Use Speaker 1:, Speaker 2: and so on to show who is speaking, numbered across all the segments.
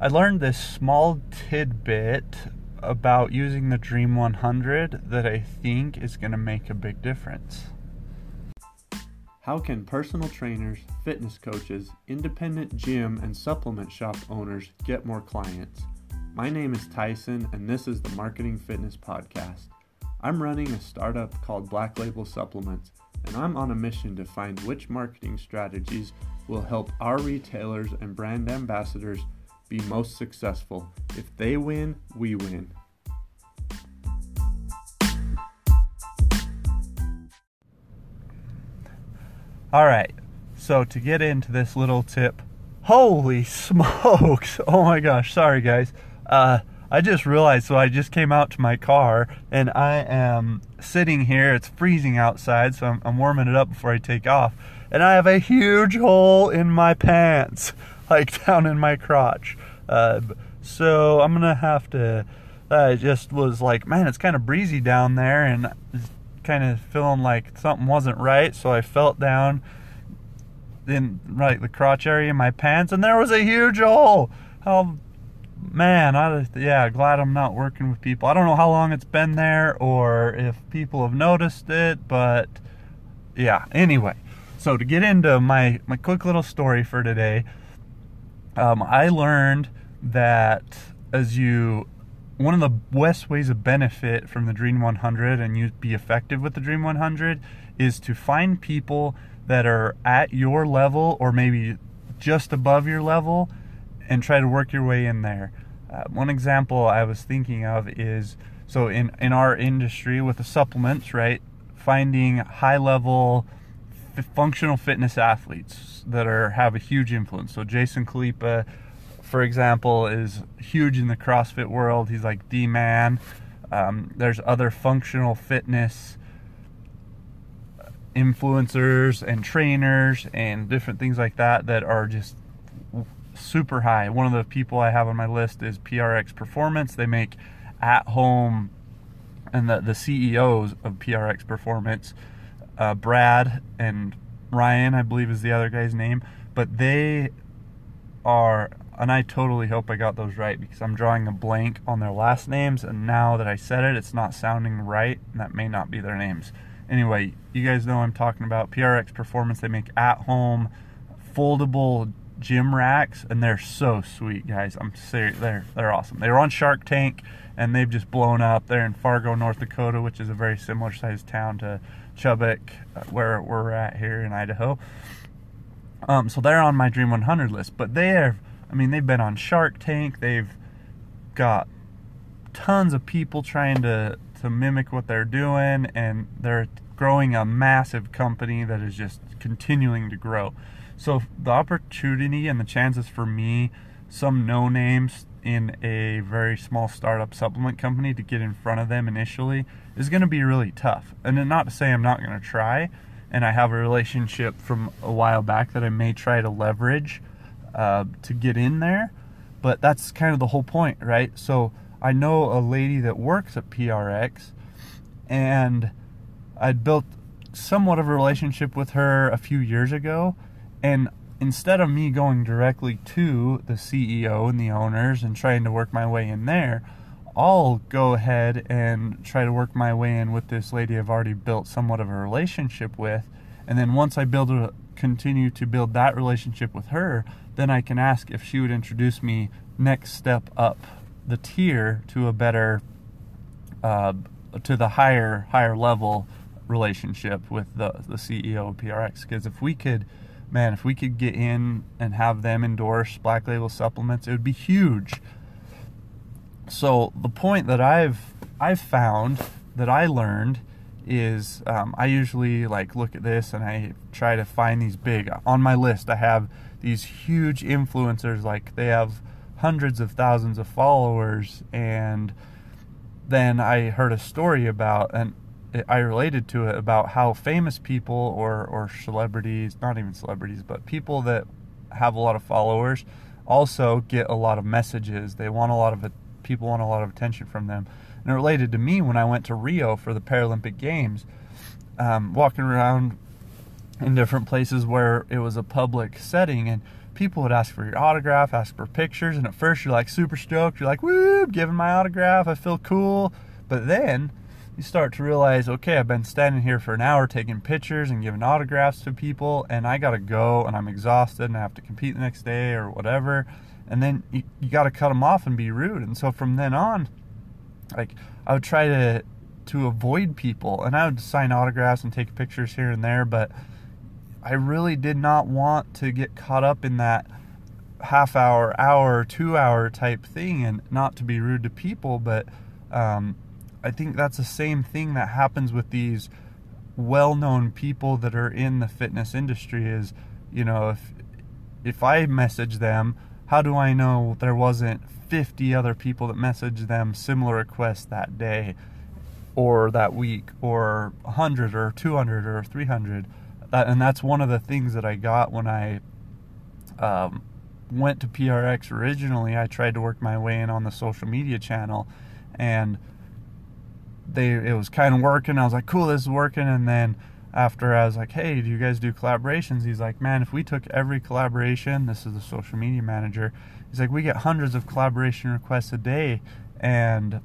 Speaker 1: I learned this small tidbit about using the Dream 100 that I think is going to make a big difference. How can personal trainers, fitness coaches, independent gym, and supplement shop owners get more clients? My name is Tyson, and this is the Marketing Fitness Podcast. I'm running a startup called Black Label Supplements, and I'm on a mission to find which marketing strategies will help our retailers and brand ambassadors be most successful. If they win, we win. All right, so to get into this little tip, holy smokes! Oh my gosh, sorry guys. Uh, I just realized, so I just came out to my car and I am sitting here. It's freezing outside, so I'm, I'm warming it up before I take off. And I have a huge hole in my pants, like down in my crotch. Uh, so I'm gonna have to. I just was like, man, it's kind of breezy down there, and kind of feeling like something wasn't right. So I felt down in right the crotch area in my pants, and there was a huge hole. How man, I just yeah, glad I'm not working with people. I don't know how long it's been there or if people have noticed it, but yeah. Anyway, so to get into my my quick little story for today, um, I learned that as you one of the best ways of benefit from the Dream 100 and you be effective with the Dream 100 is to find people that are at your level or maybe just above your level and try to work your way in there. Uh, one example I was thinking of is so in in our industry with the supplements, right? Finding high level functional fitness athletes that are have a huge influence. So Jason Khalipa, for example, is huge in the CrossFit world. He's like the man. Um, there's other functional fitness influencers and trainers and different things like that that are just super high. One of the people I have on my list is PRX Performance. They make at home, and the, the CEOs of PRX Performance, uh, Brad and Ryan, I believe is the other guy's name, but they are, and I totally hope I got those right because I'm drawing a blank on their last names, and now that I said it, it's not sounding right, and that may not be their names. Anyway, you guys know I'm talking about PRX Performance. They make at home foldable gym racks, and they're so sweet, guys. I'm serious. They're they're awesome. They were on Shark Tank, and they've just blown up. They're in Fargo, North Dakota, which is a very similar sized town to Chubbuck, uh, where we're at here in Idaho. Um, so they're on my Dream 100 list, but they have, I mean, they've been on Shark Tank. They've got tons of people trying to to mimic what they're doing, and they're growing a massive company that is just continuing to grow. So the opportunity and the chances for me, some no names in a very small startup supplement company to get in front of them initially is going to be really tough. And not to say I'm not going to try, and I have a relationship from a while back that I may try to leverage uh, to get in there, but that's kind of the whole point, right? So I know a lady that works at PRX, and I'd built somewhat of a relationship with her a few years ago and instead of me going directly to the CEO and the owners and trying to work my way in there, I'll go ahead and try to work my way in with this lady I've already built somewhat of a relationship with. And then once I build a continue to build that relationship with her, then I can ask if she would introduce me next step up the tier to a better uh, to the higher higher level relationship with the the CEO of PRX because if we could man, if we could get in and have them endorse Black Label supplements, it would be huge. So the point that I've I've found that I learned is um, I usually like look at this and I try to find these big on my list. I have these huge influencers like they have hundreds of thousands of followers and then I heard a story about and I related to it about how famous people or or celebrities, not even celebrities, but people that have a lot of followers also get a lot of messages. They want a lot of people want a lot of attention from them. And it related to me when I went to Rio for the Paralympic Games, um, walking around in different places where it was a public setting and people would ask for your autograph, ask for pictures, and at first you're like super stoked. You're like, woo, giving my autograph. I feel cool. But then you start to realize, okay, I've been standing here for an hour taking pictures and giving autographs to people, and I gotta go, and I'm exhausted, and I have to compete the next day or whatever. And then you, you gotta cut them off and be rude. And so from then on, like I would try to to avoid people, and I would sign autographs and take pictures here and there, but I really did not want to get caught up in that half hour, hour, two hour type thing, and not to be rude to people, but um, I think that's the same thing that happens with these well-known people that are in the fitness industry. Is you know if if I message them, how do I know there wasn't 50 other people that messaged them similar requests that day? or that week or 100 or 200 or 300 that, and that's one of the things that I got when I um, went to PRX originally. I tried to work my way in on the social media channel, and they it was kind of working. I was like, "Cool, this is working." And then after I was like, "Hey, do you guys do collaborations?" He's like, "Man, if we took every collaboration, this is the social media manager. He's like, we get hundreds of collaboration requests a day, and."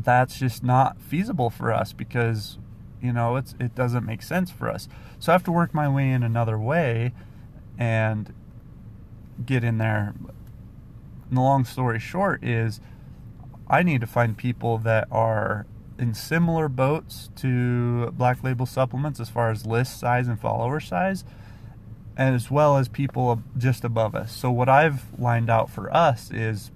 Speaker 1: That's just not feasible for us because you know it's it doesn't make sense for us so i have to work my way in another way and get in there and the long story short is i need to find people that are in similar boats to black label supplements as far as list size and follower size as well as people just above us so what i've lined out for us is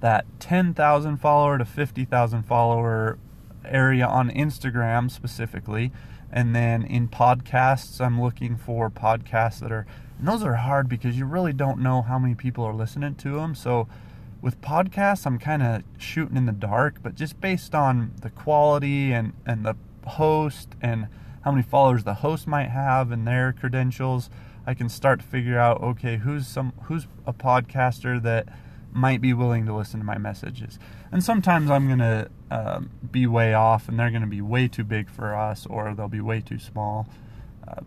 Speaker 1: that 10,000 follower to 50,000 follower area on Instagram specifically. And then in podcasts, I'm looking for podcasts that are, and those are hard because you really don't know how many people are listening to them. So with podcasts, I'm kind of shooting in the dark, but just based on the quality and, and the host and how many followers the host might have and their credentials, I can start to figure out okay, who's some who's a podcaster that might be willing to listen to my messages. And sometimes I'm going to um, be way off and they're going to be way too big for us or they'll be way too small. Uh,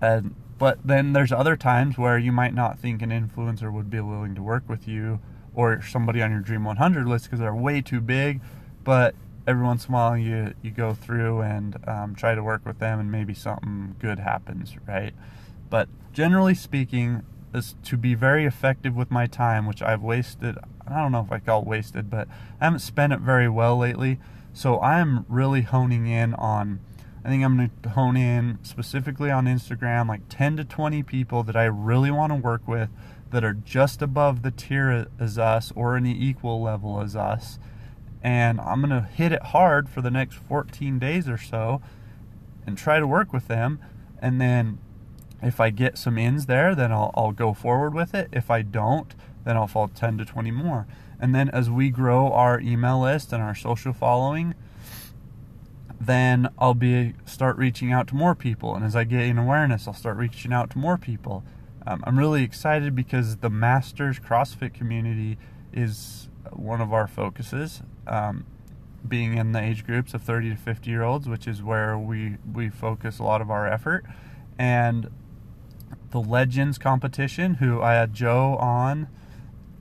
Speaker 1: and, but then there's other times where you might not think an influencer would be willing to work with you or somebody on your Dream 100 list because they're way too big. But every once in a while you, you go through and um, try to work with them and maybe something good happens, right? But generally speaking, is to be very effective with my time, which I've wasted. I don't know if I call it wasted, but I haven't spent it very well lately. So I'm really honing in on. I think I'm going to hone in specifically on Instagram, like 10 to 20 people that I really want to work with that are just above the tier as us or the equal level as us. And I'm going to hit it hard for the next 14 days or so and try to work with them. And then if I get some ins there, then I'll, I'll go forward with it. If I don't, then I'll fall 10 to 20 more. And then as we grow our email list and our social following, then I'll be start reaching out to more people. And as I gain awareness, I'll start reaching out to more people. Um, I'm really excited because the Masters CrossFit community is one of our focuses. Um, being in the age groups of 30 to 50 year olds, which is where we we focus a lot of our effort. And the Legends competition, who I had Joe on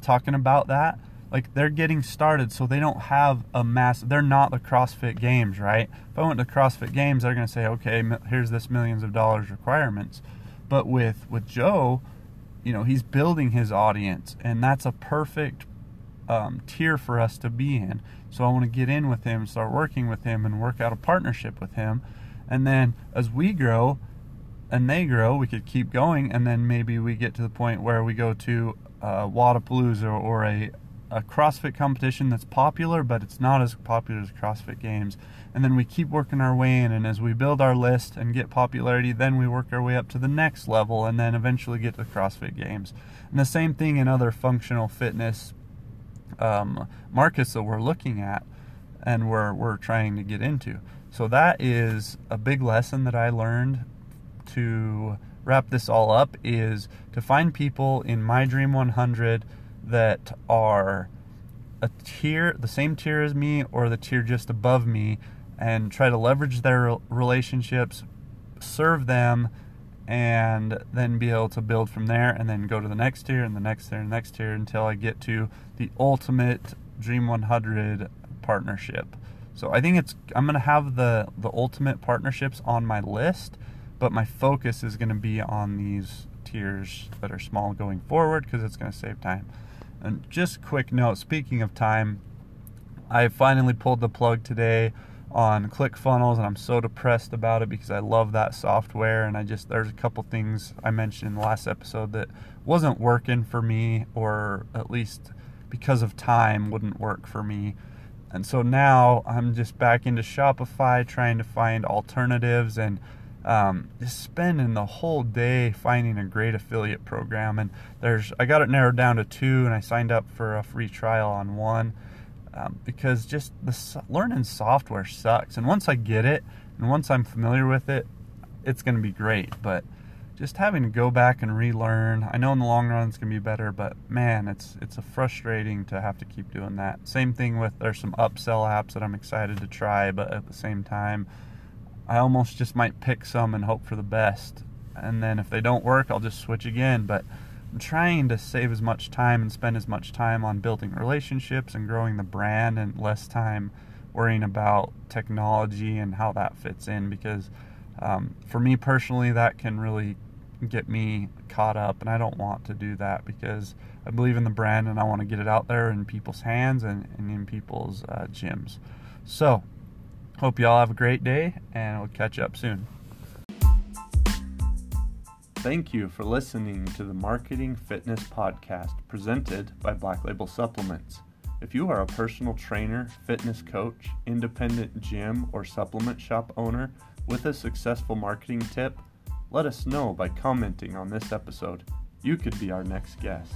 Speaker 1: talking about that. Like they're getting started, so they don't have a mass. They're not the CrossFit Games, right? If I went to CrossFit Games, they're going to say, okay, here's this millions of dollars requirements. But with with Joe, you know, he's building his audience, and that's a perfect um, tier for us to be in. So I want to get in with him, start working with him, and work out a partnership with him. And then as we grow, and they grow, we could keep going, and then maybe we get to the point where we go to uh, Wodapalooza or, or a, a CrossFit competition that's popular, but it's not as popular as CrossFit Games. And then we keep working our way in, and as we build our list and get popularity, then we work our way up to the next level, and then eventually get to CrossFit Games. And the same thing in other functional fitness um, markets that we're looking at and we're, we're trying to get into. So that is a big lesson that I learned to wrap this all up is to find people in my Dream 100 that are a tier, the same tier as me, or the tier just above me, and try to leverage their relationships, serve them, and then be able to build from there and then go to the next tier and the next tier and the next tier until I get to the ultimate Dream 100 partnership. So I think it's I'm gonna have the the ultimate partnerships on my list, but my focus is gonna be on these tiers that are small going forward because it's gonna save time. And just quick note, speaking of time, I finally pulled the plug today on ClickFunnels, and I'm so depressed about it because I love that software. And I just there's a couple things I mentioned in the last episode that wasn't working for me, or at least because of time wouldn't work for me. And so now I'm just back into Shopify trying to find alternatives and um, spending the whole day finding a great affiliate program. And there's I got it narrowed down to two, and I signed up for a free trial on one um, because just the learning software sucks. And once I get it, and once I'm familiar with it, it's going to be great. But just having to go back and relearn, I know in the long run it's going to be better, but man, it's it's frustrating to have to keep doing that. Same thing with there's some upsell apps that I'm excited to try, but at the same time, I almost just might pick some and hope for the best. And then if they don't work, I'll just switch again. But I'm trying to save as much time and spend as much time on building relationships and growing the brand and less time worrying about technology and how that fits in because um, for me personally that can really get me caught up and I don't want to do that because I believe in the brand and I want to get it out there in people's hands and, and in people's uh, gyms. So hope y'all have a great day and we'll catch up soon. Thank you for listening to the Marketing Fitness Podcast presented by Black Label Supplements. If you are a personal trainer, fitness coach, independent gym, or supplement shop owner with a successful marketing tip, let us know by commenting on this episode. You could be our next guest.